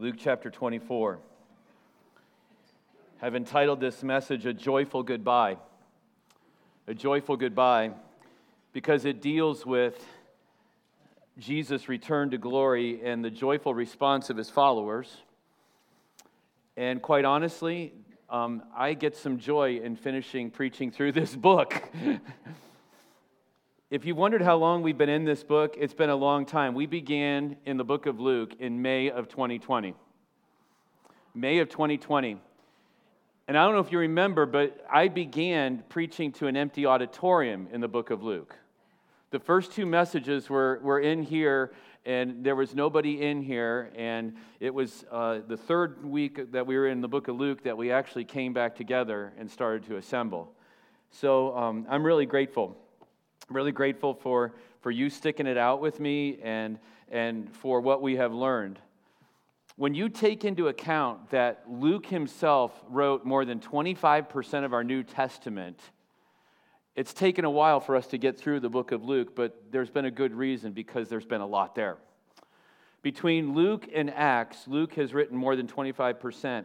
Luke chapter 24. I've entitled this message A Joyful Goodbye. A Joyful Goodbye because it deals with Jesus' return to glory and the joyful response of his followers. And quite honestly, um, I get some joy in finishing preaching through this book. if you wondered how long we've been in this book, it's been a long time. We began in the book of Luke in May of 2020. May of 2020. And I don't know if you remember, but I began preaching to an empty auditorium in the book of Luke. The first two messages were, were in here, and there was nobody in here. And it was uh, the third week that we were in the book of Luke that we actually came back together and started to assemble. So um, I'm really grateful really grateful for, for you sticking it out with me and, and for what we have learned. When you take into account that Luke himself wrote more than 25% of our New Testament, it's taken a while for us to get through the book of Luke, but there's been a good reason because there's been a lot there. Between Luke and Acts, Luke has written more than 25%.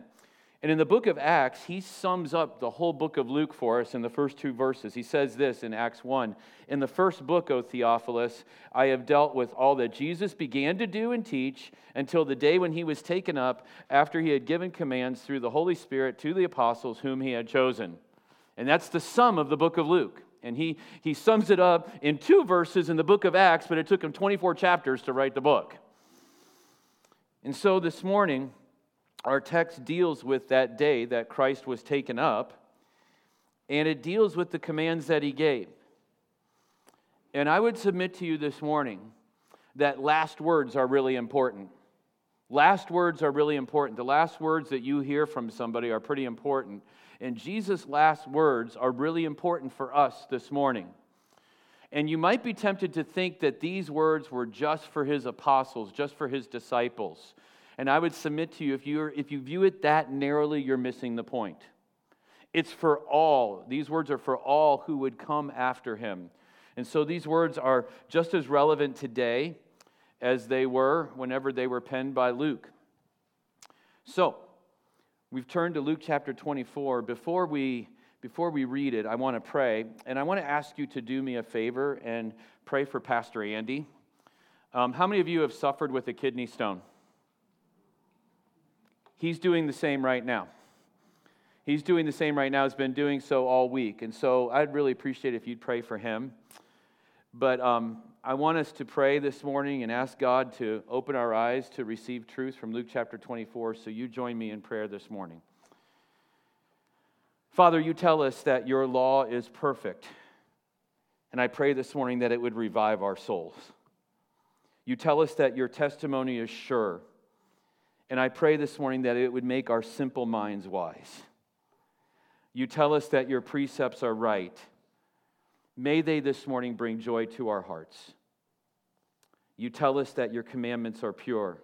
And in the book of Acts, he sums up the whole book of Luke for us in the first two verses. He says this in Acts 1 In the first book, O Theophilus, I have dealt with all that Jesus began to do and teach until the day when he was taken up after he had given commands through the Holy Spirit to the apostles whom he had chosen. And that's the sum of the book of Luke. And he, he sums it up in two verses in the book of Acts, but it took him 24 chapters to write the book. And so this morning, our text deals with that day that Christ was taken up, and it deals with the commands that he gave. And I would submit to you this morning that last words are really important. Last words are really important. The last words that you hear from somebody are pretty important. And Jesus' last words are really important for us this morning. And you might be tempted to think that these words were just for his apostles, just for his disciples. And I would submit to you, if, you if you view it that narrowly, you're missing the point. It's for all. These words are for all who would come after him. And so these words are just as relevant today as they were whenever they were penned by Luke. So, we've turned to Luke chapter 24. Before we before we read it, I want to pray, and I want to ask you to do me a favor and pray for Pastor Andy. Um, how many of you have suffered with a kidney stone? He's doing the same right now. He's doing the same right now, He's been doing so all week. And so I'd really appreciate if you'd pray for him. But um, I want us to pray this morning and ask God to open our eyes to receive truth from Luke chapter 24. So you join me in prayer this morning. Father, you tell us that your law is perfect. And I pray this morning that it would revive our souls. You tell us that your testimony is sure and I pray this morning that it would make our simple minds wise. You tell us that your precepts are right. May they this morning bring joy to our hearts. You tell us that your commandments are pure.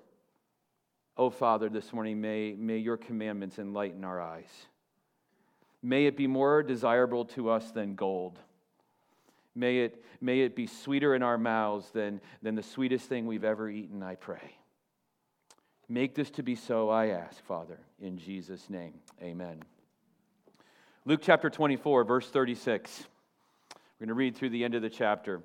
Oh, Father, this morning, may, may your commandments enlighten our eyes. May it be more desirable to us than gold. May it, may it be sweeter in our mouths than, than the sweetest thing we've ever eaten, I pray. Make this to be so, I ask, Father, in Jesus' name. Amen. Luke chapter 24, verse 36. We're going to read through the end of the chapter.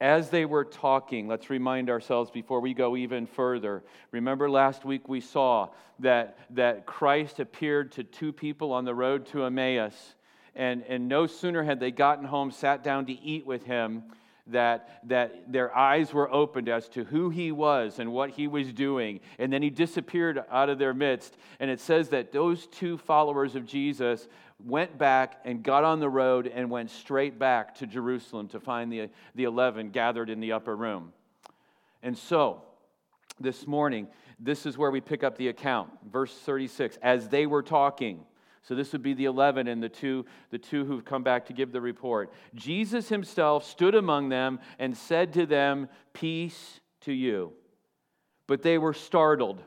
As they were talking, let's remind ourselves before we go even further. Remember last week we saw that, that Christ appeared to two people on the road to Emmaus, and, and no sooner had they gotten home, sat down to eat with him, that, that their eyes were opened as to who he was and what he was doing. And then he disappeared out of their midst. And it says that those two followers of Jesus went back and got on the road and went straight back to Jerusalem to find the, the 11 gathered in the upper room. And so, this morning, this is where we pick up the account. Verse 36 As they were talking, so this would be the 11 and the two, the two who've come back to give the report. Jesus himself stood among them and said to them, Peace to you. But they were startled,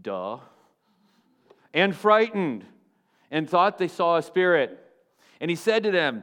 duh, and frightened, and thought they saw a spirit. And he said to them,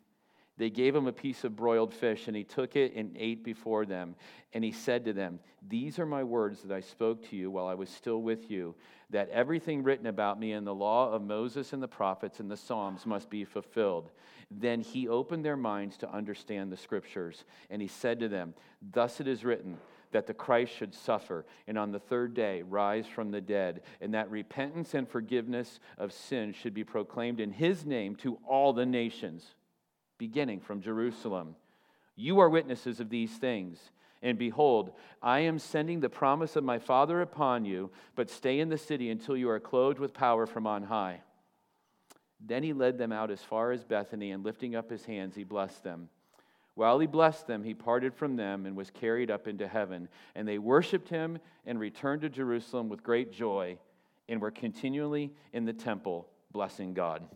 They gave him a piece of broiled fish, and he took it and ate before them. And he said to them, These are my words that I spoke to you while I was still with you, that everything written about me in the law of Moses and the prophets and the Psalms must be fulfilled. Then he opened their minds to understand the scriptures. And he said to them, Thus it is written that the Christ should suffer and on the third day rise from the dead, and that repentance and forgiveness of sins should be proclaimed in his name to all the nations, beginning from Jerusalem. You are witnesses of these things. And behold, I am sending the promise of my Father upon you, but stay in the city until you are clothed with power from on high. Then he led them out as far as Bethany, and lifting up his hands, he blessed them. While he blessed them, he parted from them and was carried up into heaven. And they worshiped him and returned to Jerusalem with great joy and were continually in the temple blessing God.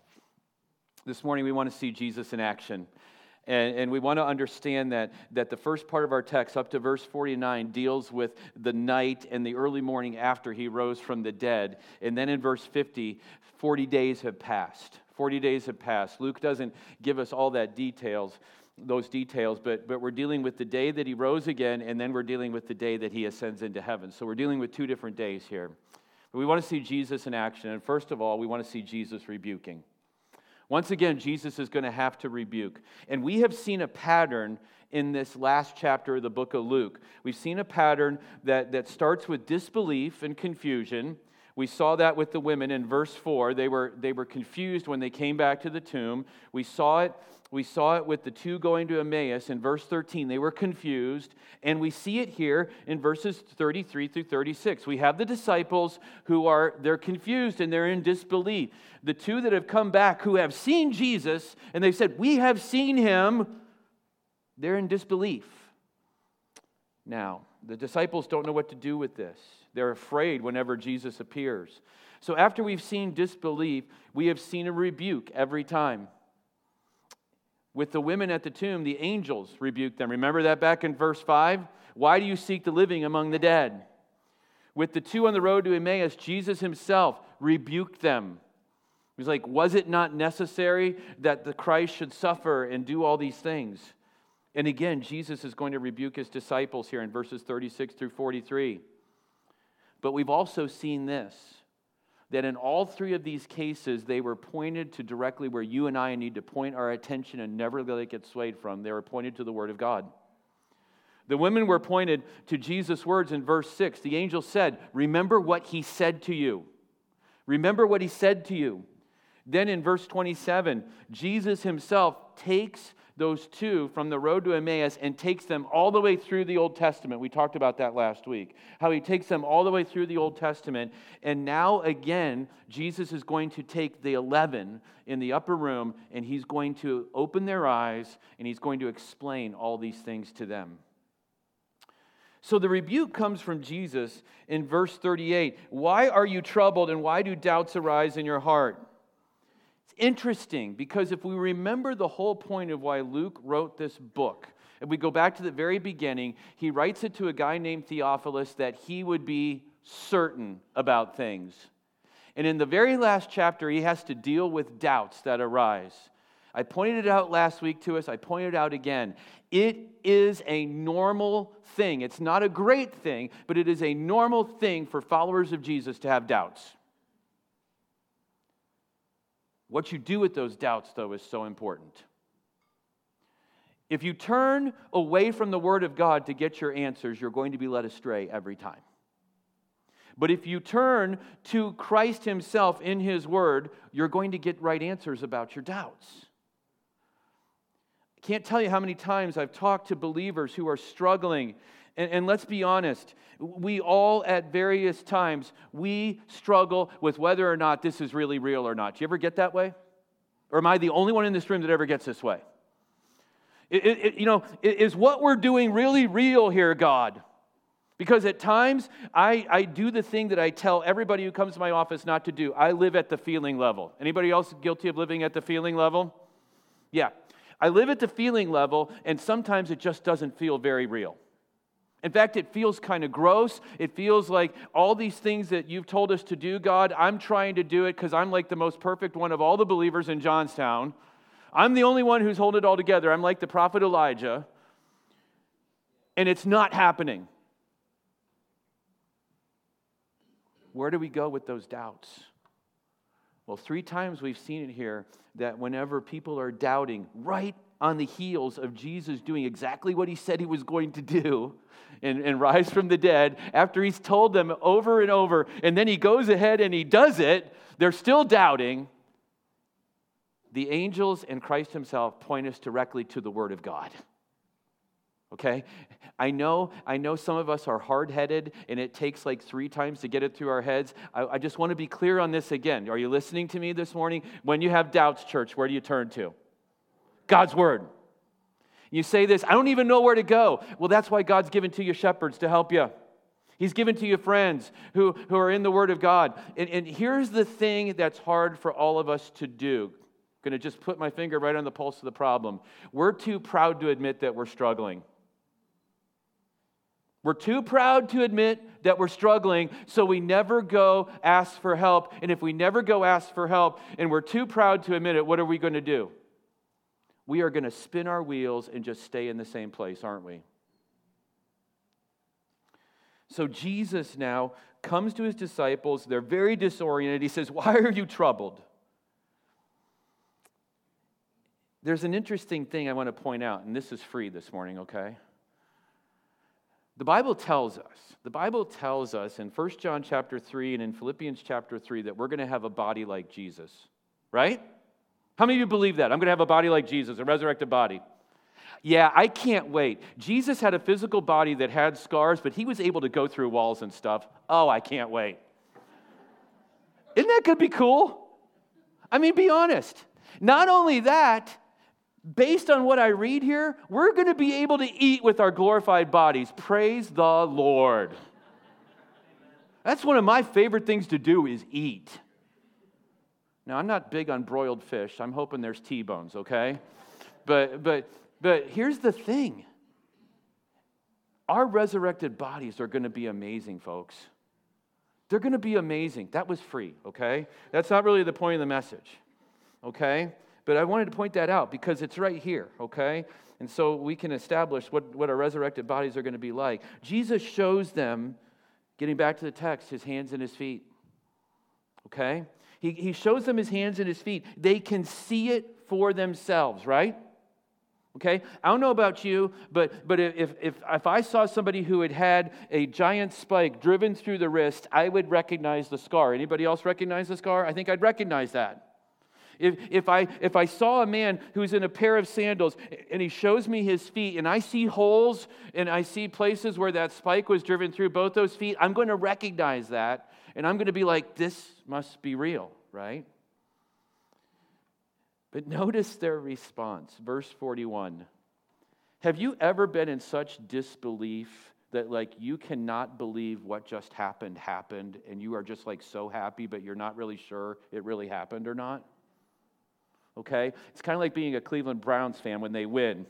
This morning, we want to see Jesus in action. And, and, we want to understand that, that the first part of our text, up to verse 49, deals with the night and the early morning after he rose from the dead. And then in verse 50, 40 days have passed. 40 days have passed. Luke doesn't give us all that details those details, but, but we're dealing with the day that he rose again, and then we're dealing with the day that he ascends into heaven. So we're dealing with two different days here. But we want to see Jesus in action, and first of all, we want to see Jesus rebuking. Once again, Jesus is going to have to rebuke. And we have seen a pattern in this last chapter of the book of Luke. We've seen a pattern that, that starts with disbelief and confusion. We saw that with the women in verse 4. They were, they were confused when they came back to the tomb. We saw it we saw it with the two going to Emmaus in verse 13. They were confused. And we see it here in verses 33 through 36. We have the disciples who are, they're confused and they're in disbelief. The two that have come back who have seen Jesus and they've said, We have seen him, they're in disbelief. Now, the disciples don't know what to do with this. They're afraid whenever Jesus appears. So after we've seen disbelief, we have seen a rebuke every time. With the women at the tomb, the angels rebuked them. Remember that back in verse 5? Why do you seek the living among the dead? With the two on the road to Emmaus, Jesus himself rebuked them. He's like, Was it not necessary that the Christ should suffer and do all these things? And again, Jesus is going to rebuke his disciples here in verses 36 through 43. But we've also seen this that in all three of these cases, they were pointed to directly where you and I need to point our attention and never let it get swayed from. They were pointed to the Word of God. The women were pointed to Jesus' words in verse 6. The angel said, Remember what he said to you. Remember what he said to you. Then in verse 27, Jesus himself takes those two from the road to Emmaus and takes them all the way through the Old Testament. We talked about that last week. How he takes them all the way through the Old Testament. And now, again, Jesus is going to take the 11 in the upper room and he's going to open their eyes and he's going to explain all these things to them. So the rebuke comes from Jesus in verse 38. Why are you troubled and why do doubts arise in your heart? Interesting because if we remember the whole point of why Luke wrote this book, if we go back to the very beginning, he writes it to a guy named Theophilus that he would be certain about things. And in the very last chapter, he has to deal with doubts that arise. I pointed it out last week to us, I pointed out again. It is a normal thing. It's not a great thing, but it is a normal thing for followers of Jesus to have doubts. What you do with those doubts, though, is so important. If you turn away from the Word of God to get your answers, you're going to be led astray every time. But if you turn to Christ Himself in His Word, you're going to get right answers about your doubts. I can't tell you how many times I've talked to believers who are struggling and, and, let's be honest, we all at various times, we struggle with whether or not this is really real or not. Do you ever get that way? Or am I the only one in this room that ever gets this way? It, it, you know, is what we're doing really real here, God? Because at times I, I do the thing that I tell everybody who comes to my office not to do. I live at the feeling level. Anybody else guilty of living at the feeling level? Yeah. I live at the feeling level, and sometimes it just doesn't feel very real. In fact, it feels kind of gross. It feels like all these things that you've told us to do, God, I'm trying to do it because I'm like the most perfect one of all the believers in Johnstown. I'm the only one who's holding it all together. I'm like the prophet Elijah. And it's not happening. Where do we go with those doubts? Well, three times we've seen it here that whenever people are doubting, right on the heels of Jesus doing exactly what he said he was going to do and, and rise from the dead, after he's told them over and over, and then he goes ahead and he does it, they're still doubting. The angels and Christ himself point us directly to the Word of God. Okay? I know i know some of us are hard-headed and it takes like three times to get it through our heads. I, I, just want to be clear on this again. Are you listening to me this morning? When you have doubts church where do you turn to god's word you say this i don't even know where to go well that's why god's given to you shepherds to help you He's given to you friends who, who are in the Word of God. And, and here's the thing that's hard for all of us to do. I'm going to just put my finger right on the pulse of the problem. We're too proud to admit that we're struggling. We're too proud to admit that we're struggling, so we never go ask for help. And if we never go ask for help and we're too proud to admit it, what are we going to do? We are going to spin our wheels and just stay in the same place, aren't we? So Jesus now comes to his disciples. They're very disoriented. He says, Why are you troubled? There's an interesting thing I want to point out, and this is free this morning, okay? The Bible tells us, the Bible tells us in 1 John chapter 3 and in Philippians chapter 3 that we're going to have a body like Jesus, right? How many of you believe that? I'm going to have a body like Jesus, a resurrected body. Yeah, I can't wait. Jesus had a physical body that had scars, but he was able to go through walls and stuff. Oh, I can't wait. Isn't that going to be cool? I mean, be honest. Not only that, based on what I read here, we're going to be able to eat with our glorified bodies. Praise the Lord. That's one of my favorite things to do is eat. Now, I'm not big on broiled fish. I'm hoping there's T-bones, okay? But but but here's the thing. Our resurrected bodies are going to be amazing, folks. They're going to be amazing. That was free, okay? That's not really the point of the message. Okay? But I wanted to point that out because it's right here, okay? And so we can establish what, what our resurrected bodies are going to be like. Jesus shows them, getting back to the text, his hands and his feet. Okay? He, he shows them his hands and his feet. They can see it for themselves, right? Okay? I don't know about you, but, but if, if, if I saw somebody who had had a giant spike driven through the wrist, I would recognize the scar. Anybody else recognize the scar? I think I'd recognize that. If, if, I, if I saw a man who's in a pair of sandals and he shows me his feet and I see holes and I see places where that spike was driven through both those feet, I'm going to recognize that and I'm going to be like, this must be real, right? But notice their response. Verse 41. Have you ever been in such disbelief that, like, you cannot believe what just happened happened and you are just, like, so happy, but you're not really sure it really happened or not? Okay? It's kind of like being a Cleveland Browns fan when they win.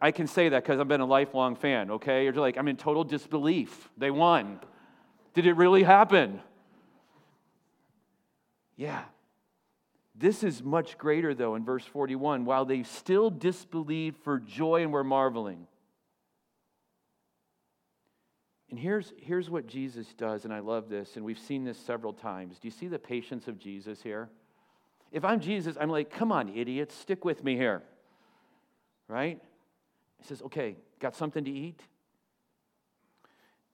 I can say that because I've been a lifelong fan, okay? You're like, I'm in total disbelief. They won. Did it really happen? Yeah. This is much greater, though, in verse 41. While they still disbelieved for joy and were marveling. And here's, here's what Jesus does, and I love this, and we've seen this several times. Do you see the patience of Jesus here? If I'm Jesus, I'm like, come on, idiots, stick with me here. Right? He says, okay, got something to eat?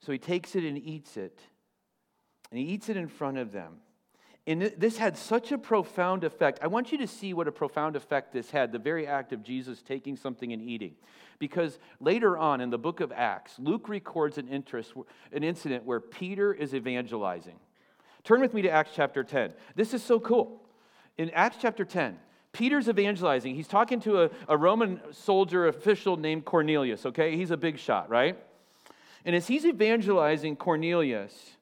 So he takes it and eats it. And he eats it in front of them. And this had such a profound effect. I want you to see what a profound effect this had, the very act of Jesus taking something and eating. Because later on in the book of Acts, Luke records an, interest, an incident where Peter is evangelizing. Turn with me to Acts chapter 10. This is so cool in Acts chapter 10, Peter's evangelizing. He's talking to a, a Roman soldier official named Cornelius, okay? He's a big shot, right? And as he's evangelizing Cornelius,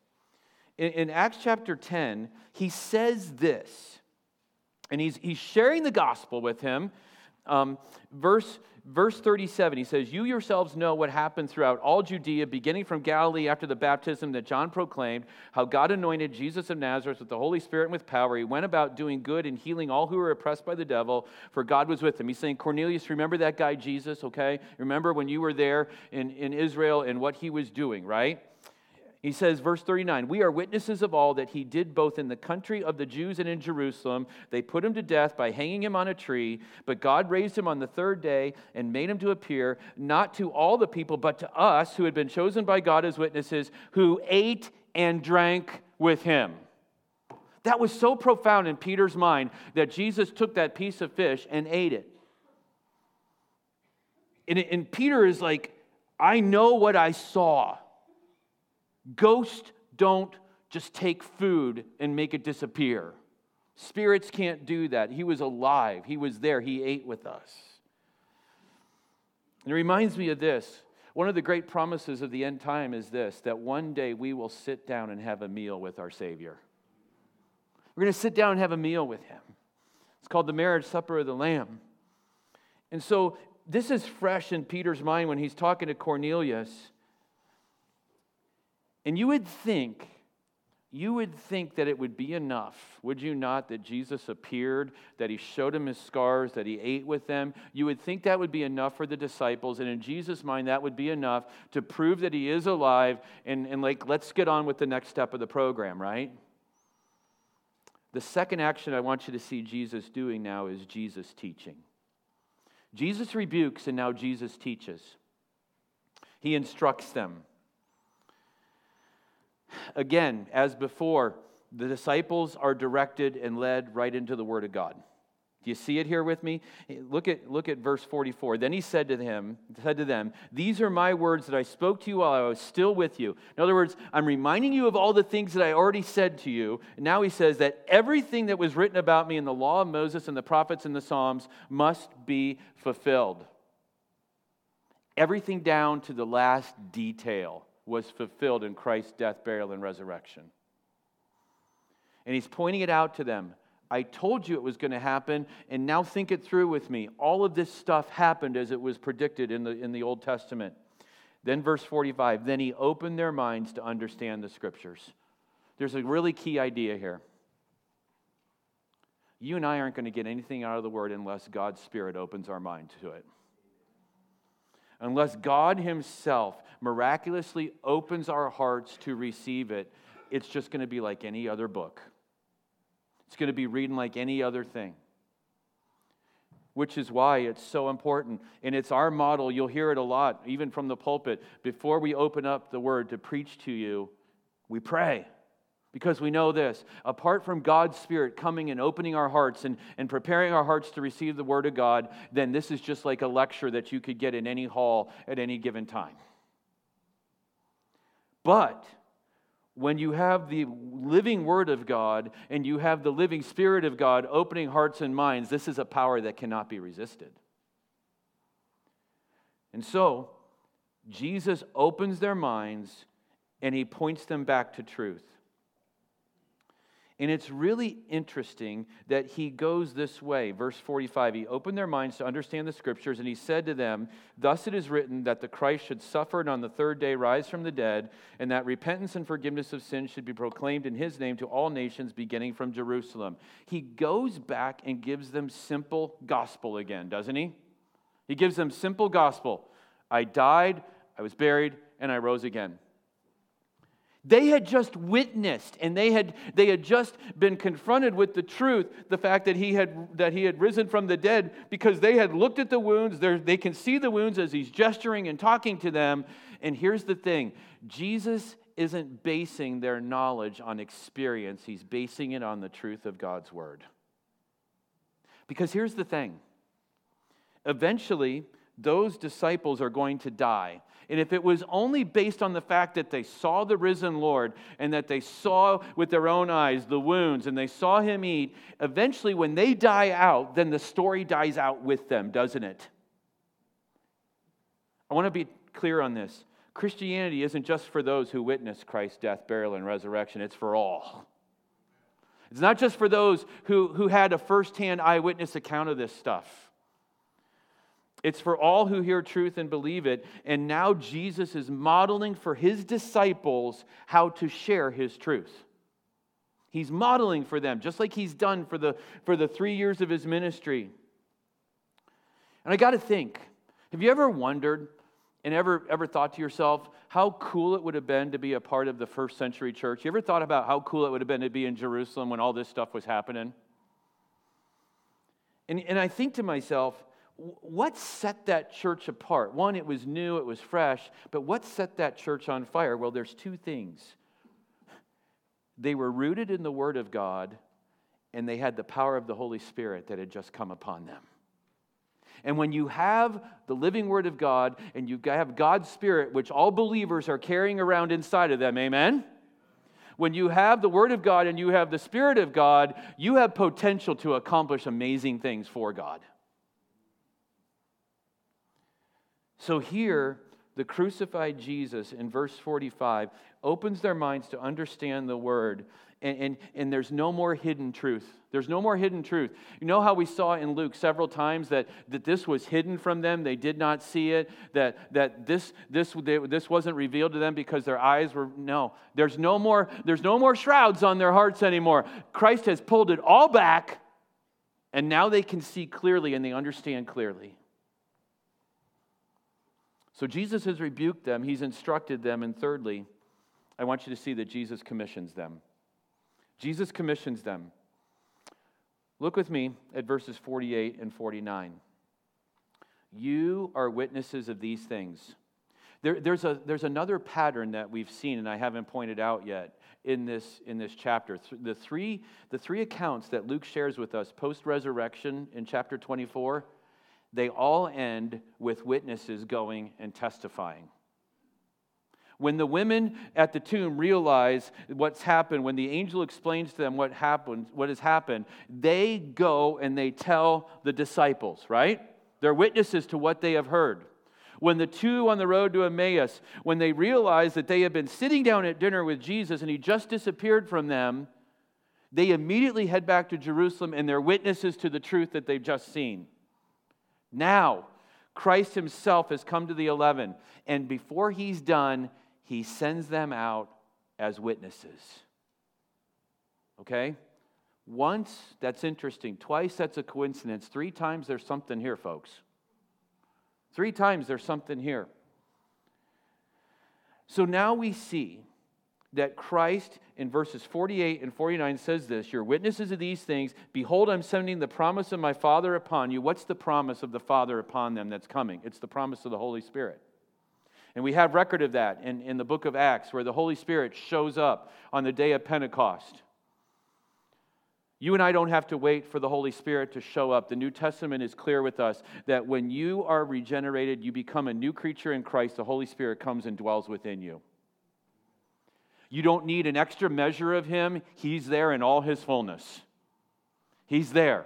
in, in Acts chapter 10, he says this. And he's, he's sharing the gospel with him. Um, verse, verse 37, he says, You yourselves know what happened throughout all Judea, beginning from Galilee after the baptism that John proclaimed, how God anointed Jesus of Nazareth with the Holy Spirit and with power. He went about doing good and healing all who were oppressed by the devil, for God was with him. He's saying, Cornelius, remember that guy Jesus, okay? Remember when you were there in, in Israel and what he was doing, right? He says, verse 39, we are witnesses of all that he did both in the country of the Jews and in Jerusalem. They put him to death by hanging him on a tree, but God raised him on the third day and made him to appear, not to all the people, but to us who had been chosen by God as witnesses, who ate and drank with him. That was so profound in Peter's mind that Jesus took that piece of fish and ate it. And, and Peter is like, I know what I saw. Ghosts don't just take food and make it disappear. Spirits can't do that. He was alive, He was there, He ate with us. And it reminds me of this. One of the great promises of the end time is this that one day we will sit down and have a meal with our Savior. We're going to sit down and have a meal with Him. It's called the marriage supper of the Lamb. And so this is fresh in Peter's mind when he's talking to Cornelius. And you would think, you would think that it would be enough, would you not, that Jesus appeared, that he showed him his scars, that he ate with them? You would think that would be enough for the disciples, and in Jesus' mind, that would be enough to prove that he is alive, and, and like, let's get on with the next step of the program, right? The second action I want you to see Jesus doing now is Jesus teaching. Jesus rebukes, and now Jesus teaches. He instructs them. Again, as before, the disciples are directed and led right into the Word of God. Do you see it here with me? Look at, look at verse 44. Then he said to him, said to them, These are my words that I spoke to you while I was still with you. In other words, I'm reminding you of all the things that I already said to you. And now he says that everything that was written about me in the law of Moses and the prophets and the Psalms must be fulfilled. Everything down to the last detail was fulfilled in Christ's death, burial, and resurrection. And he's pointing it out to them. I told you it was going to happen, and now think it through with me. All of this stuff happened as it was predicted in the, in the Old Testament. Then, verse 45 then he opened their minds to understand the scriptures. There's a really key idea here. You and I aren't going to get anything out of the word unless God's Spirit opens our mind to it unless God Himself miraculously opens our hearts to receive it, it's just going to be like any other book. It's going to be reading like any other thing. Which is why it's so important. And it's our model. You'll hear it a lot, even from the pulpit. Before we open up the word to preach to you, we pray. Because we know this apart from God's Spirit coming and opening our hearts and, and preparing our hearts to receive the Word of God, then this is just like a lecture that you could get in any hall at any given time. But when you have the living Word of God and you have the living Spirit of God opening hearts and minds, this is a power that cannot be resisted. And so, Jesus opens their minds and he points them back to truth. And it's really interesting that he goes this way. Verse 45 He opened their minds to understand the scriptures, and he said to them, Thus it is written that the Christ should suffer and on the third day rise from the dead, and that repentance and forgiveness of sins should be proclaimed in his name to all nations, beginning from Jerusalem. He goes back and gives them simple gospel again, doesn't he? He gives them simple gospel I died, I was buried, and I rose again. They had just witnessed and they had, they had just been confronted with the truth, the fact that he had, that he had risen from the dead, because they had looked at the wounds. They're, they can see the wounds as he's gesturing and talking to them. And here's the thing Jesus isn't basing their knowledge on experience, he's basing it on the truth of God's word. Because here's the thing eventually, those disciples are going to die. And if it was only based on the fact that they saw the risen Lord and that they saw with their own eyes the wounds and they saw him eat, eventually when they die out, then the story dies out with them, doesn't it? I want to be clear on this. Christianity isn't just for those who witness Christ's death, burial, and resurrection, it's for all. It's not just for those who, who had a firsthand eyewitness account of this stuff. It's for all who hear truth and believe it. And now Jesus is modeling for his disciples how to share his truth. He's modeling for them, just like he's done for the, for the three years of his ministry. And I got to think have you ever wondered and ever, ever thought to yourself how cool it would have been to be a part of the first century church? You ever thought about how cool it would have been to be in Jerusalem when all this stuff was happening? And, and I think to myself, what set that church apart? One, it was new, it was fresh, but what set that church on fire? Well, there's two things. They were rooted in the Word of God, and they had the power of the Holy Spirit that had just come upon them. And when you have the living Word of God and you have God's Spirit, which all believers are carrying around inside of them, amen? When you have the Word of God and you have the Spirit of God, you have potential to accomplish amazing things for God. So here, the crucified Jesus in verse 45 opens their minds to understand the word. And, and, and there's no more hidden truth. There's no more hidden truth. You know how we saw in Luke several times that, that this was hidden from them? They did not see it, that, that this, this, they, this wasn't revealed to them because their eyes were. No, there's no, more, there's no more shrouds on their hearts anymore. Christ has pulled it all back, and now they can see clearly and they understand clearly. So Jesus has rebuked them, he's instructed them, and thirdly, I want you to see that Jesus commissions them. Jesus commissions them. Look with me at verses 48 and 49. You are witnesses of these things. There, there's, a, there's another pattern that we've seen, and I haven't pointed out yet in this, in this chapter. The three, the three accounts that Luke shares with us post resurrection in chapter 24, they all end with witnesses going and testifying. When the women at the tomb realize what's happened, when the angel explains to them what happened, what has happened, they go and they tell the disciples, right? They're witnesses to what they have heard. When the two on the road to Emmaus, when they realize that they have been sitting down at dinner with Jesus and he just disappeared from them, they immediately head back to Jerusalem and they're witnesses to the truth that they've just seen. Now, Christ himself has come to the 11, and before he's done, he sends them out as witnesses. Okay? Once, that's interesting. Twice, that's a coincidence. Three times, there's something here, folks. Three times, there's something here. So now we see that Christ in verses 48 and 49 says this You're witnesses of these things. Behold, I'm sending the promise of my Father upon you. What's the promise of the Father upon them that's coming? It's the promise of the Holy Spirit. And we have record of that in, in the book of Acts, where the Holy Spirit shows up on the day of Pentecost. You and I don't have to wait for the Holy Spirit to show up. The New Testament is clear with us that when you are regenerated, you become a new creature in Christ, the Holy Spirit comes and dwells within you. You don't need an extra measure of Him, He's there in all His fullness. He's there.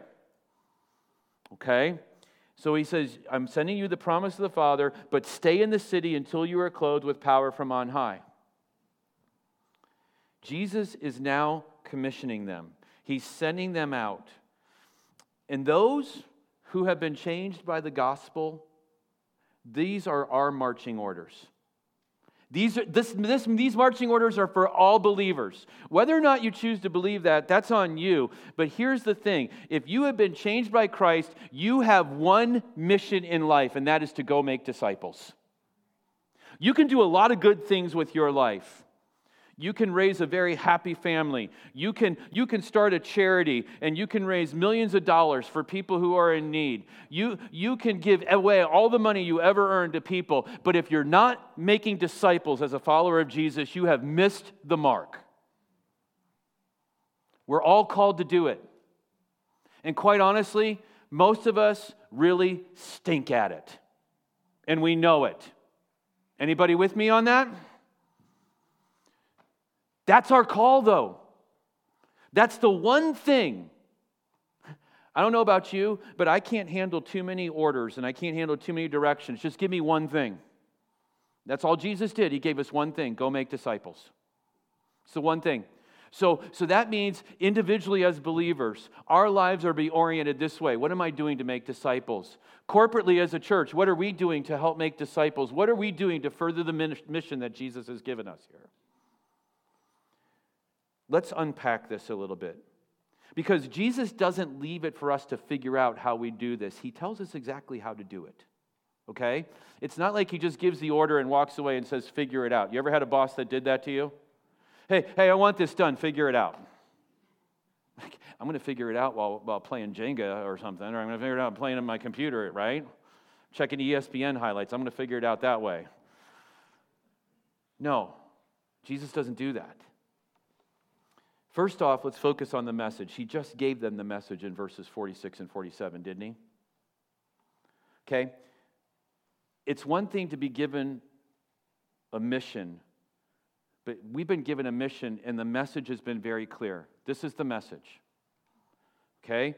Okay? So he says, I'm sending you the promise of the Father, but stay in the city until you are clothed with power from on high. Jesus is now commissioning them, he's sending them out. And those who have been changed by the gospel, these are our marching orders. These, are, this, this, these marching orders are for all believers. Whether or not you choose to believe that, that's on you. But here's the thing if you have been changed by Christ, you have one mission in life, and that is to go make disciples. You can do a lot of good things with your life. You can raise a very happy family. You can, you can start a charity and you can raise millions of dollars for people who are in need. You, you can give away all the money you ever earned to people. But if you're not making disciples as a follower of Jesus, you have missed the mark. We're all called to do it. And quite honestly, most of us really stink at it. And we know it. Anybody with me on that? That's our call, though. That's the one thing. I don't know about you, but I can't handle too many orders and I can't handle too many directions. Just give me one thing. That's all Jesus did. He gave us one thing go make disciples. It's the one thing. So, so that means individually as believers, our lives are be oriented this way. What am I doing to make disciples? Corporately as a church, what are we doing to help make disciples? What are we doing to further the mission that Jesus has given us here? Let's unpack this a little bit. Because Jesus doesn't leave it for us to figure out how we do this, He tells us exactly how to do it. Okay? It's not like He just gives the order and walks away and says, figure it out. You ever had a boss that did that to you? Hey, hey, I want this done, figure it out. I'm going to figure it out while, while playing Jenga or something, or I'm going to figure it out playing on my computer, right? Checking ESPN highlights. I'm going to figure it out that way. No, Jesus doesn't do that. First off, let's focus on the message. He just gave them the message in verses 46 and 47, didn't he? Okay? It's one thing to be given a mission, but we've been given a mission, and the message has been very clear. This is the message. Okay?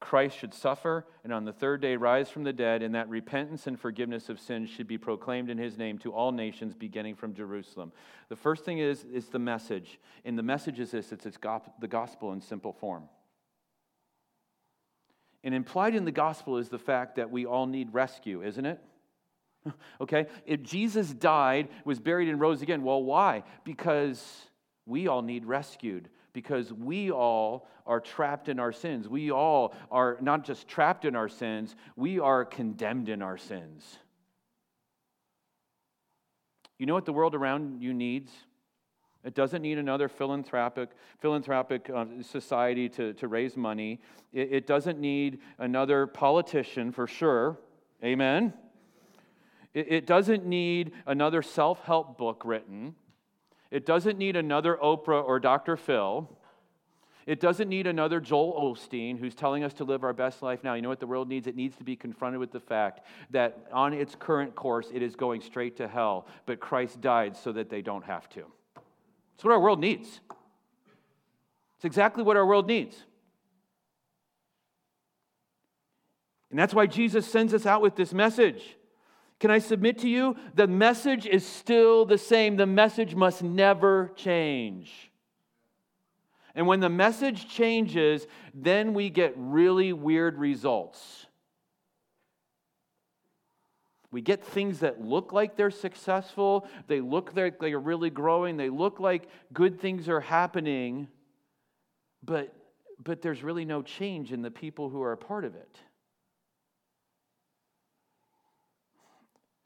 Christ should suffer and on the third day rise from the dead, and that repentance and forgiveness of sins should be proclaimed in his name to all nations, beginning from Jerusalem. The first thing is, is the message. And the message is this it's, it's the gospel in simple form. And implied in the gospel is the fact that we all need rescue, isn't it? okay? If Jesus died, was buried, and rose again, well, why? Because we all need rescued because we all are trapped in our sins. We all are not just trapped in our sins, we are condemned in our sins. You know what the world around you needs? It doesn't need another philanthropic, philanthropic uh, society to, to raise money. It, it doesn't need another politician for sure. Amen. It, it doesn't need another self help book written. It doesn't need another Oprah or Dr. Phil. It doesn't need another Joel Osteen who's telling us to live our best life now. You know what the world needs? It needs to be confronted with the fact that on its current course, it is going straight to hell, but Christ died so that they don't have to. It's what our world needs. It's exactly what our world needs. And that's why Jesus sends us out with this message. Can I submit to you? The message is still the same. The message must never change. And when the message changes, then we get really weird results. We get things that look like they're successful, they look like they're really growing, they look like good things are happening, but, but there's really no change in the people who are a part of it.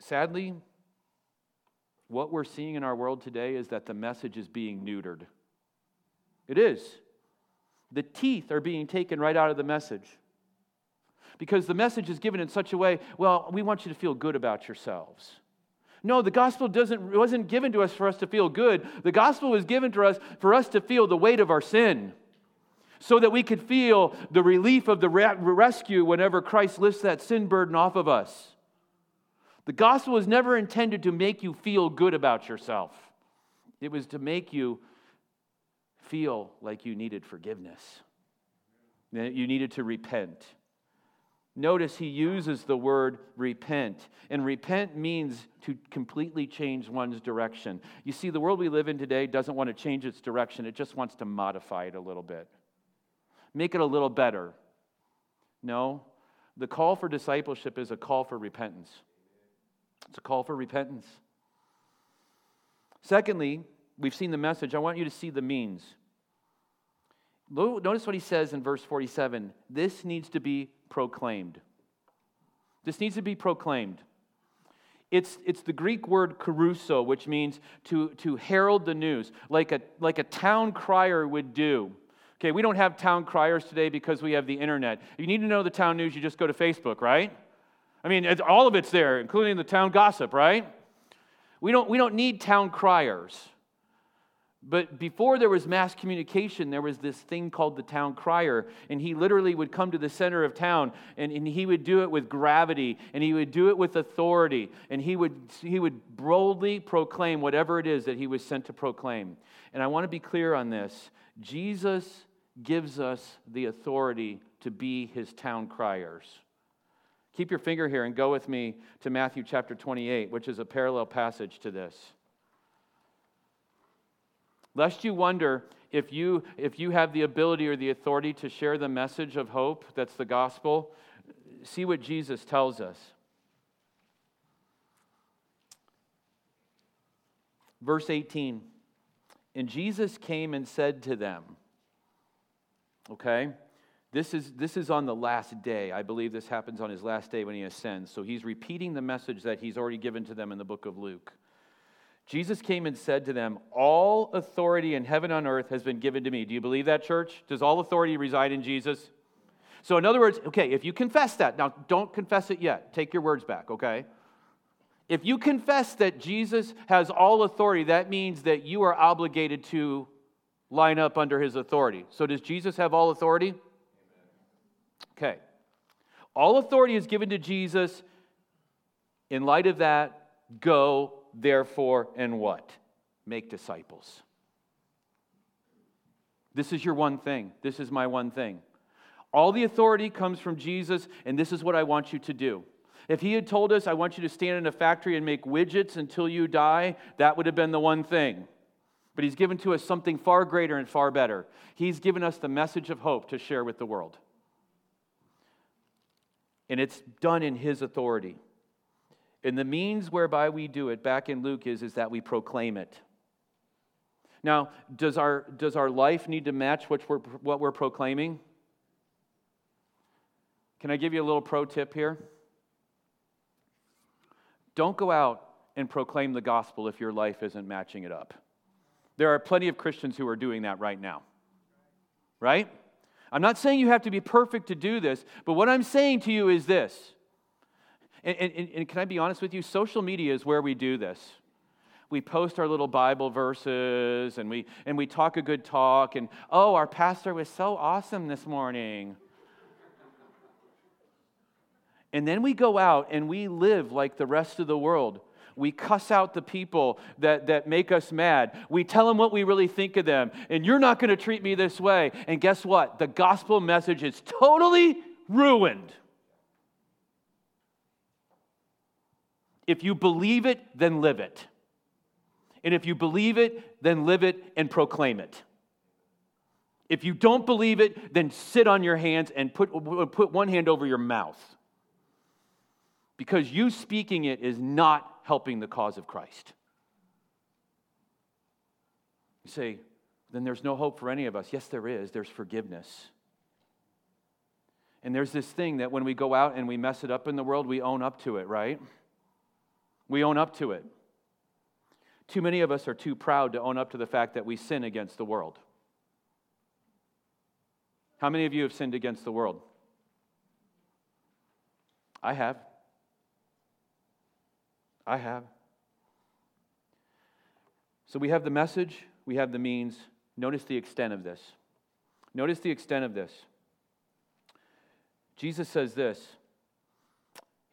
Sadly, what we're seeing in our world today is that the message is being neutered. It is. The teeth are being taken right out of the message. Because the message is given in such a way, well, we want you to feel good about yourselves. No, the gospel doesn't, wasn't given to us for us to feel good. The gospel was given to us for us to feel the weight of our sin so that we could feel the relief of the rescue whenever Christ lifts that sin burden off of us. The gospel was never intended to make you feel good about yourself, it was to make you feel like you needed forgiveness, that you needed to repent. Notice he uses the word repent. And repent means to completely change one's direction. You see, the world we live in today doesn't want to change its direction, it just wants to modify it a little bit, make it a little better. No, the call for discipleship is a call for repentance. It's a call for repentance. Secondly, we've seen the message. I want you to see the means. Notice what he says in verse 47 this needs to be proclaimed. This needs to be proclaimed. It's, it's the Greek word kerusso, which means to, to herald the news, like a, like a town crier would do. Okay, we don't have town criers today because we have the internet. You need to know the town news, you just go to Facebook, right? I mean, all of it's there, including the town gossip, right? We don't, we don't need town criers. But before there was mass communication, there was this thing called the town crier. And he literally would come to the center of town and, and he would do it with gravity and he would do it with authority. And he would, he would boldly proclaim whatever it is that he was sent to proclaim. And I want to be clear on this Jesus gives us the authority to be his town criers. Keep your finger here and go with me to Matthew chapter 28, which is a parallel passage to this. Lest you wonder if you, if you have the ability or the authority to share the message of hope, that's the gospel, see what Jesus tells us. Verse 18 And Jesus came and said to them, Okay? This is, this is on the last day. I believe this happens on his last day when he ascends. So he's repeating the message that he's already given to them in the book of Luke. Jesus came and said to them, All authority in heaven and earth has been given to me. Do you believe that, church? Does all authority reside in Jesus? So, in other words, okay, if you confess that, now don't confess it yet. Take your words back, okay? If you confess that Jesus has all authority, that means that you are obligated to line up under his authority. So, does Jesus have all authority? Okay. All authority is given to Jesus. In light of that, go therefore, and what? Make disciples. This is your one thing. This is my one thing. All the authority comes from Jesus, and this is what I want you to do. If he had told us, I want you to stand in a factory and make widgets until you die, that would have been the one thing. But he's given to us something far greater and far better. He's given us the message of hope to share with the world. And it's done in his authority. And the means whereby we do it, back in Luke, is, is that we proclaim it. Now, does our, does our life need to match what we're, what we're proclaiming? Can I give you a little pro tip here? Don't go out and proclaim the gospel if your life isn't matching it up. There are plenty of Christians who are doing that right now. Right? I'm not saying you have to be perfect to do this, but what I'm saying to you is this and, and, and can I be honest with you? Social media is where we do this we post our little Bible verses and we, and we talk a good talk, and oh, our pastor was so awesome this morning. and then we go out and we live like the rest of the world. We cuss out the people that, that make us mad. We tell them what we really think of them. And you're not going to treat me this way. And guess what? The gospel message is totally ruined. If you believe it, then live it. And if you believe it, then live it and proclaim it. If you don't believe it, then sit on your hands and put, put one hand over your mouth. Because you speaking it is not helping the cause of Christ. You say, then there's no hope for any of us. Yes, there is. There's forgiveness. And there's this thing that when we go out and we mess it up in the world, we own up to it, right? We own up to it. Too many of us are too proud to own up to the fact that we sin against the world. How many of you have sinned against the world? I have. I have. So we have the message, we have the means. Notice the extent of this. Notice the extent of this. Jesus says this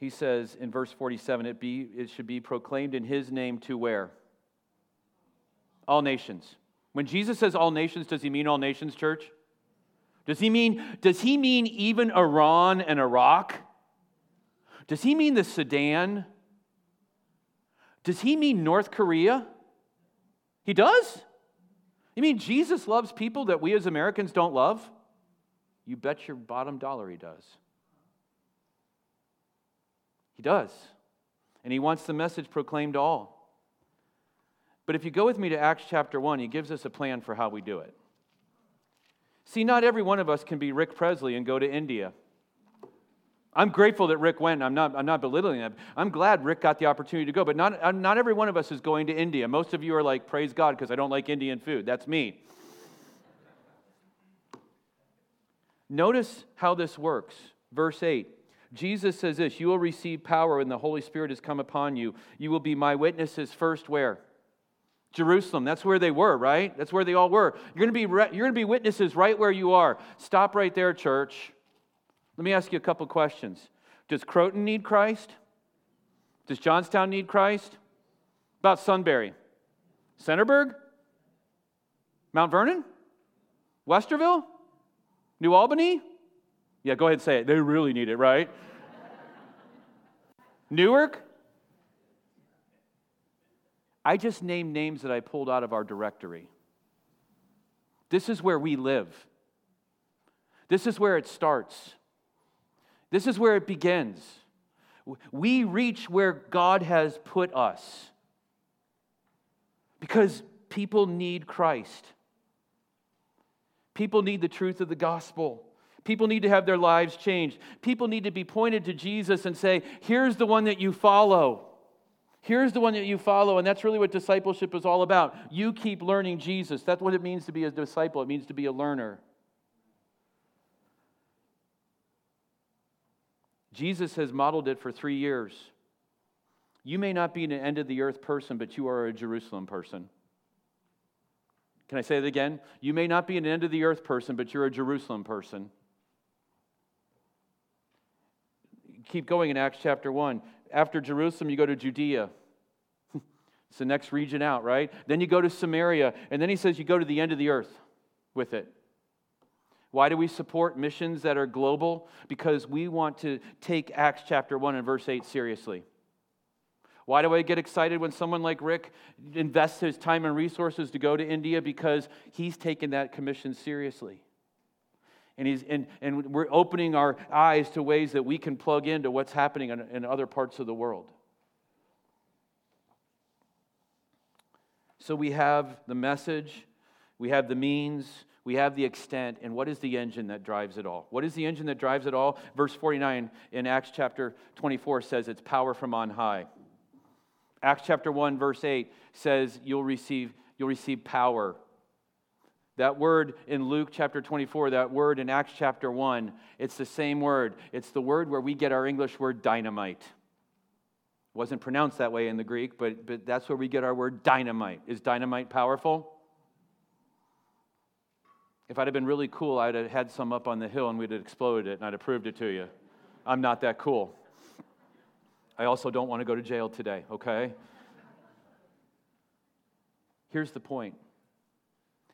he says in verse 47 it, be, it should be proclaimed in his name to where? All nations. When Jesus says all nations, does he mean all nations, church? Does he mean, does he mean even Iran and Iraq? Does he mean the Sudan? Does he mean North Korea? He does? You mean Jesus loves people that we as Americans don't love? You bet your bottom dollar he does. He does. And he wants the message proclaimed to all. But if you go with me to Acts chapter 1, he gives us a plan for how we do it. See, not every one of us can be Rick Presley and go to India. I'm grateful that Rick went. I'm not, I'm not belittling that. I'm glad Rick got the opportunity to go, but not, uh, not every one of us is going to India. Most of you are like, praise God, because I don't like Indian food. That's me. Notice how this works. Verse 8 Jesus says this You will receive power when the Holy Spirit has come upon you. You will be my witnesses first where? Jerusalem. That's where they were, right? That's where they all were. You're going to be, re- you're going to be witnesses right where you are. Stop right there, church. Let me ask you a couple questions. Does Croton need Christ? Does Johnstown need Christ? About Sunbury? Centerburg? Mount Vernon? Westerville? New Albany? Yeah, go ahead and say it. They really need it, right? Newark? I just named names that I pulled out of our directory. This is where we live. This is where it starts. This is where it begins. We reach where God has put us because people need Christ. People need the truth of the gospel. People need to have their lives changed. People need to be pointed to Jesus and say, Here's the one that you follow. Here's the one that you follow. And that's really what discipleship is all about. You keep learning Jesus. That's what it means to be a disciple, it means to be a learner. Jesus has modeled it for three years. You may not be an end of the earth person, but you are a Jerusalem person. Can I say it again? You may not be an end of the earth person, but you're a Jerusalem person. Keep going in Acts chapter 1. After Jerusalem, you go to Judea. it's the next region out, right? Then you go to Samaria, and then he says you go to the end of the earth with it. Why do we support missions that are global? Because we want to take Acts chapter 1 and verse 8 seriously. Why do I get excited when someone like Rick invests his time and resources to go to India? Because he's taken that commission seriously. And, he's, and, and we're opening our eyes to ways that we can plug into what's happening in, in other parts of the world. So we have the message, we have the means, we have the extent, and what is the engine that drives it all? What is the engine that drives it all? Verse 49 in Acts chapter 24 says it's power from on high. Acts chapter 1, verse 8 says you'll receive, you'll receive power. That word in Luke chapter 24, that word in Acts chapter 1, it's the same word. It's the word where we get our English word dynamite. It wasn't pronounced that way in the Greek, but, but that's where we get our word dynamite. Is dynamite powerful? If I'd have been really cool, I'd have had some up on the hill and we'd have exploded it and I'd have proved it to you. I'm not that cool. I also don't want to go to jail today, okay? Here's the point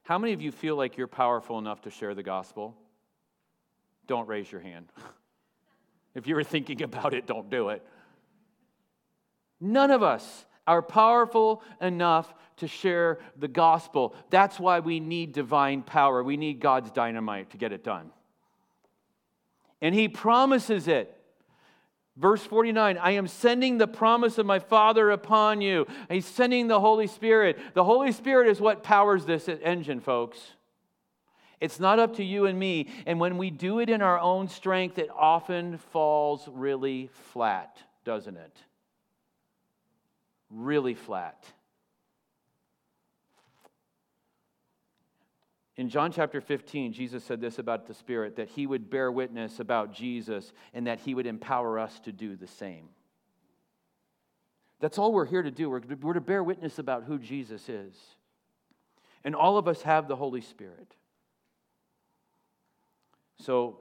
How many of you feel like you're powerful enough to share the gospel? Don't raise your hand. if you were thinking about it, don't do it. None of us are powerful enough to share the gospel. That's why we need divine power. We need God's dynamite to get it done. And he promises it. Verse 49 I am sending the promise of my Father upon you. He's sending the Holy Spirit. The Holy Spirit is what powers this engine, folks. It's not up to you and me. And when we do it in our own strength, it often falls really flat, doesn't it? Really flat. In John chapter 15, Jesus said this about the Spirit that he would bear witness about Jesus and that he would empower us to do the same. That's all we're here to do. We're, we're to bear witness about who Jesus is. And all of us have the Holy Spirit. So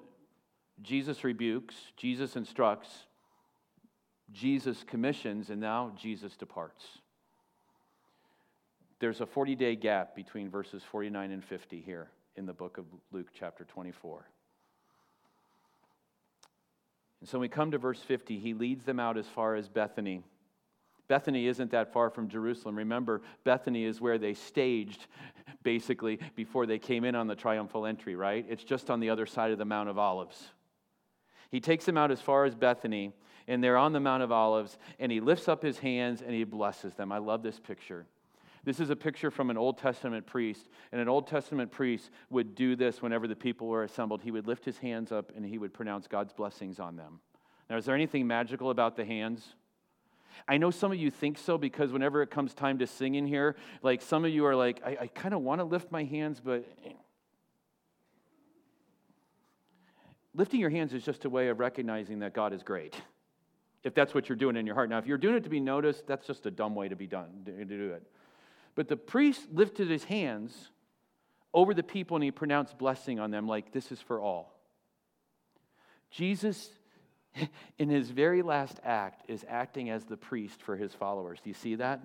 Jesus rebukes, Jesus instructs, Jesus commissions, and now Jesus departs. There's a 40 day gap between verses 49 and 50 here in the book of Luke, chapter 24. And so when we come to verse 50, he leads them out as far as Bethany. Bethany isn't that far from Jerusalem. Remember, Bethany is where they staged, basically, before they came in on the triumphal entry, right? It's just on the other side of the Mount of Olives. He takes them out as far as Bethany, and they're on the Mount of Olives, and he lifts up his hands and he blesses them. I love this picture. This is a picture from an Old Testament priest, and an Old Testament priest would do this whenever the people were assembled. He would lift his hands up and he would pronounce God's blessings on them. Now, is there anything magical about the hands? I know some of you think so because whenever it comes time to sing in here, like some of you are like, I, I kind of want to lift my hands, but lifting your hands is just a way of recognizing that God is great if that's what you're doing in your heart. Now, if you're doing it to be noticed, that's just a dumb way to be done, to do it. But the priest lifted his hands over the people and he pronounced blessing on them, like, this is for all. Jesus, in his very last act, is acting as the priest for his followers. Do you see that?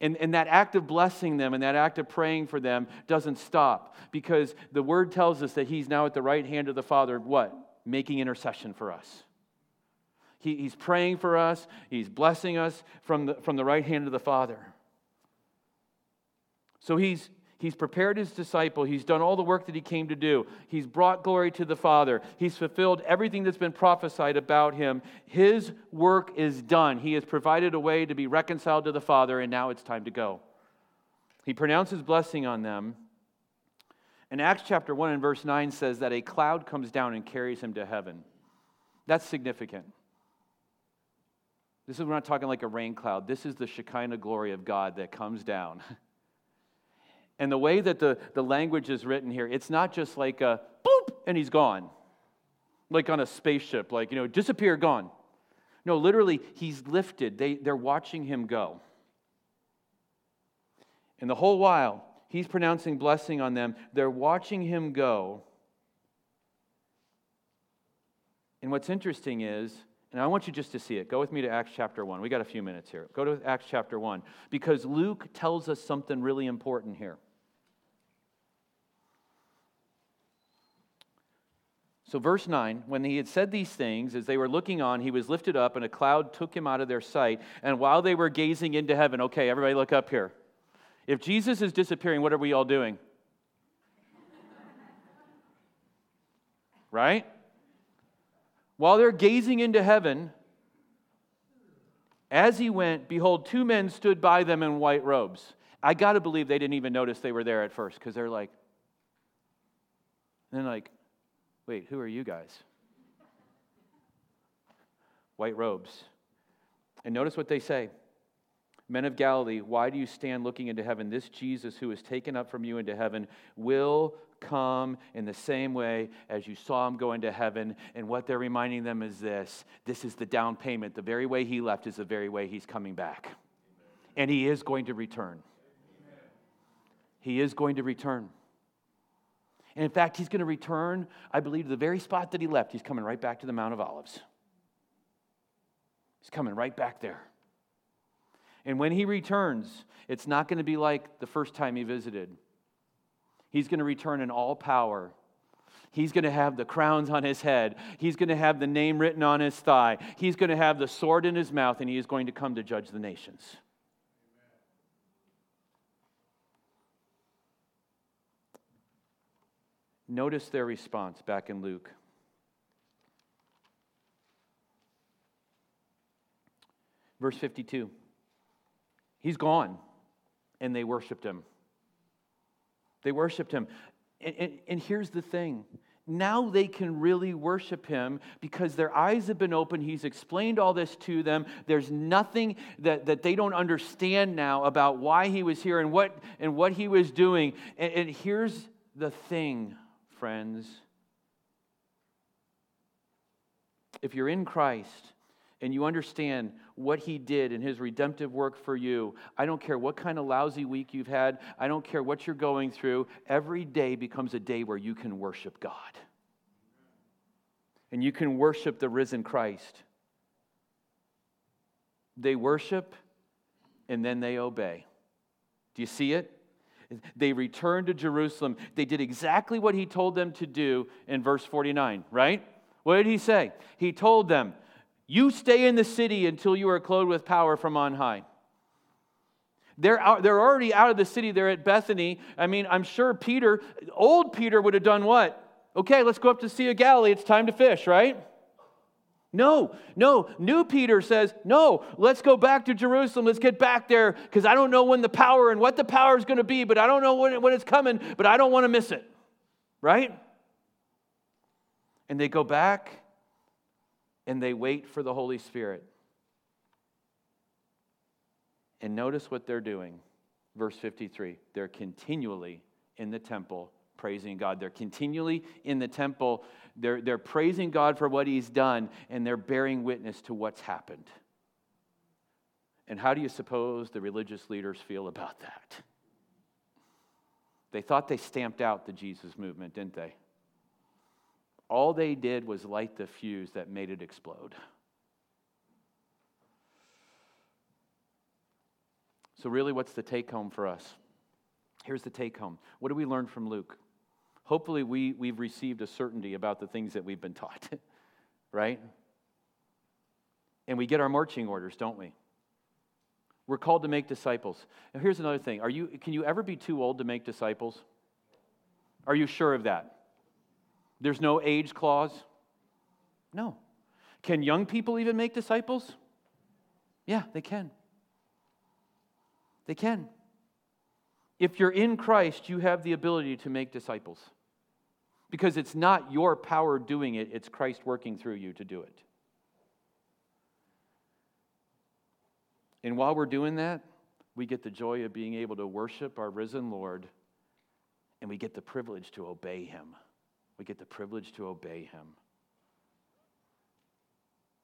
And, and that act of blessing them and that act of praying for them doesn't stop because the word tells us that he's now at the right hand of the Father, what? Making intercession for us. He, he's praying for us, He's blessing us from the, from the right hand of the Father. So he's, he's prepared his disciple. He's done all the work that he came to do. He's brought glory to the Father. He's fulfilled everything that's been prophesied about him. His work is done. He has provided a way to be reconciled to the Father, and now it's time to go. He pronounces blessing on them. And Acts chapter 1 and verse 9 says that a cloud comes down and carries him to heaven. That's significant. This is, we're not talking like a rain cloud. This is the Shekinah glory of God that comes down. And the way that the, the language is written here, it's not just like a boop and he's gone. Like on a spaceship, like, you know, disappear, gone. No, literally, he's lifted. They, they're watching him go. And the whole while, he's pronouncing blessing on them. They're watching him go. And what's interesting is, and I want you just to see it. Go with me to Acts chapter 1. We got a few minutes here. Go to Acts chapter 1 because Luke tells us something really important here. So, verse 9, when he had said these things, as they were looking on, he was lifted up, and a cloud took him out of their sight. And while they were gazing into heaven, okay, everybody look up here. If Jesus is disappearing, what are we all doing? right? While they're gazing into heaven, as he went, behold, two men stood by them in white robes. I got to believe they didn't even notice they were there at first because they're like, and then like, Wait, who are you guys? White robes. And notice what they say Men of Galilee, why do you stand looking into heaven? This Jesus who is taken up from you into heaven will come in the same way as you saw him go into heaven. And what they're reminding them is this this is the down payment. The very way he left is the very way he's coming back. And he is going to return. He is going to return. And in fact, he's going to return, I believe, to the very spot that he left. He's coming right back to the Mount of Olives. He's coming right back there. And when he returns, it's not going to be like the first time he visited. He's going to return in all power. He's going to have the crowns on his head. He's going to have the name written on his thigh. He's going to have the sword in his mouth, and he is going to come to judge the nations. Notice their response back in Luke. Verse 52 He's gone, and they worshiped him. They worshiped him. And, and, and, here's the thing now they can really worship him because their eyes have been opened. He's explained all this to them. There's nothing that, that they don't understand now about why he was here and what, and what he was doing. And, and here's the thing friends. If you're in Christ and you understand what he did in his redemptive work for you, I don't care what kind of lousy week you've had, I don't care what you're going through, every day becomes a day where you can worship God. And you can worship the risen Christ. They worship and then they obey. Do you see it? They returned to Jerusalem. They did exactly what he told them to do in verse 49, right? What did he say? He told them, You stay in the city until you are clothed with power from on high. They're, out, they're already out of the city. They're at Bethany. I mean, I'm sure Peter, old Peter, would have done what? Okay, let's go up to Sea of Galilee. It's time to fish, right? No, no. New Peter says, no, let's go back to Jerusalem. Let's get back there because I don't know when the power and what the power is going to be, but I don't know when, when it's coming, but I don't want to miss it. Right? And they go back and they wait for the Holy Spirit. And notice what they're doing. Verse 53 they're continually in the temple praising God. They're continually in the temple, they're, they're praising God for what He's done, and they're bearing witness to what's happened. And how do you suppose the religious leaders feel about that? They thought they stamped out the Jesus movement, didn't they? All they did was light the fuse that made it explode. So, really, what's the take home for us? Here's the take home. What do we learn from Luke? hopefully we, we've received a certainty about the things that we've been taught, right? and we get our marching orders, don't we? We're called to make disciples. Now, here's another thing. Are you, can you ever be too old to make disciples? Are you sure of that? There's no age clause? No. Can young people even make disciples? Yeah, they can. They can. If you're in Christ, you have the ability to make disciples. Because it's not your power doing it, it's Christ working through you to do it. And while we're doing that, we get the joy of being able to worship our risen Lord, and we get the privilege to obey him. We get the privilege to obey him.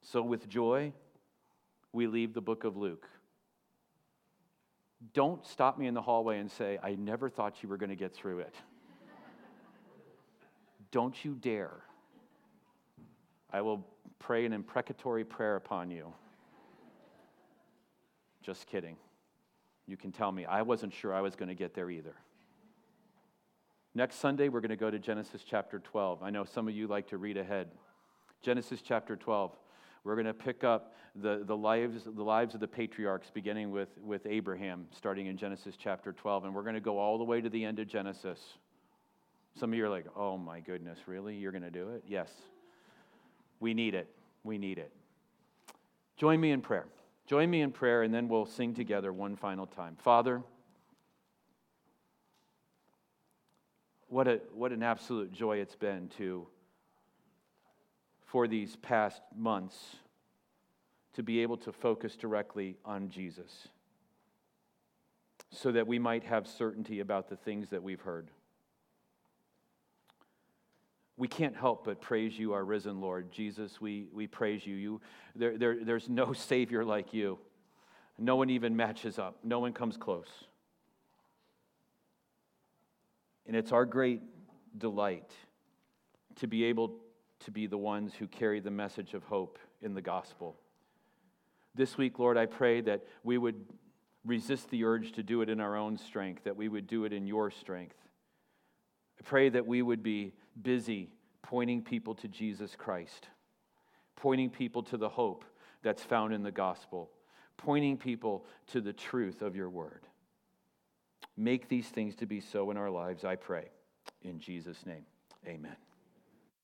So, with joy, we leave the book of Luke. Don't stop me in the hallway and say, I never thought you were going to get through it. Don't you dare. I will pray an imprecatory prayer upon you. Just kidding. You can tell me. I wasn't sure I was going to get there either. Next Sunday, we're going to go to Genesis chapter 12. I know some of you like to read ahead. Genesis chapter 12. We're going to pick up the, the, lives, the lives of the patriarchs, beginning with, with Abraham, starting in Genesis chapter 12. And we're going to go all the way to the end of Genesis. Some of you are like, oh my goodness, really? You're going to do it? Yes. We need it. We need it. Join me in prayer. Join me in prayer, and then we'll sing together one final time. Father, what, a, what an absolute joy it's been to for these past months to be able to focus directly on Jesus so that we might have certainty about the things that we've heard. We can't help but praise you, our risen Lord. Jesus, we, we praise you. you there, there, there's no Savior like you. No one even matches up, no one comes close. And it's our great delight to be able to be the ones who carry the message of hope in the gospel. This week, Lord, I pray that we would resist the urge to do it in our own strength, that we would do it in your strength. I pray that we would be busy pointing people to Jesus Christ, pointing people to the hope that's found in the gospel, pointing people to the truth of your word. Make these things to be so in our lives, I pray. In Jesus' name, amen.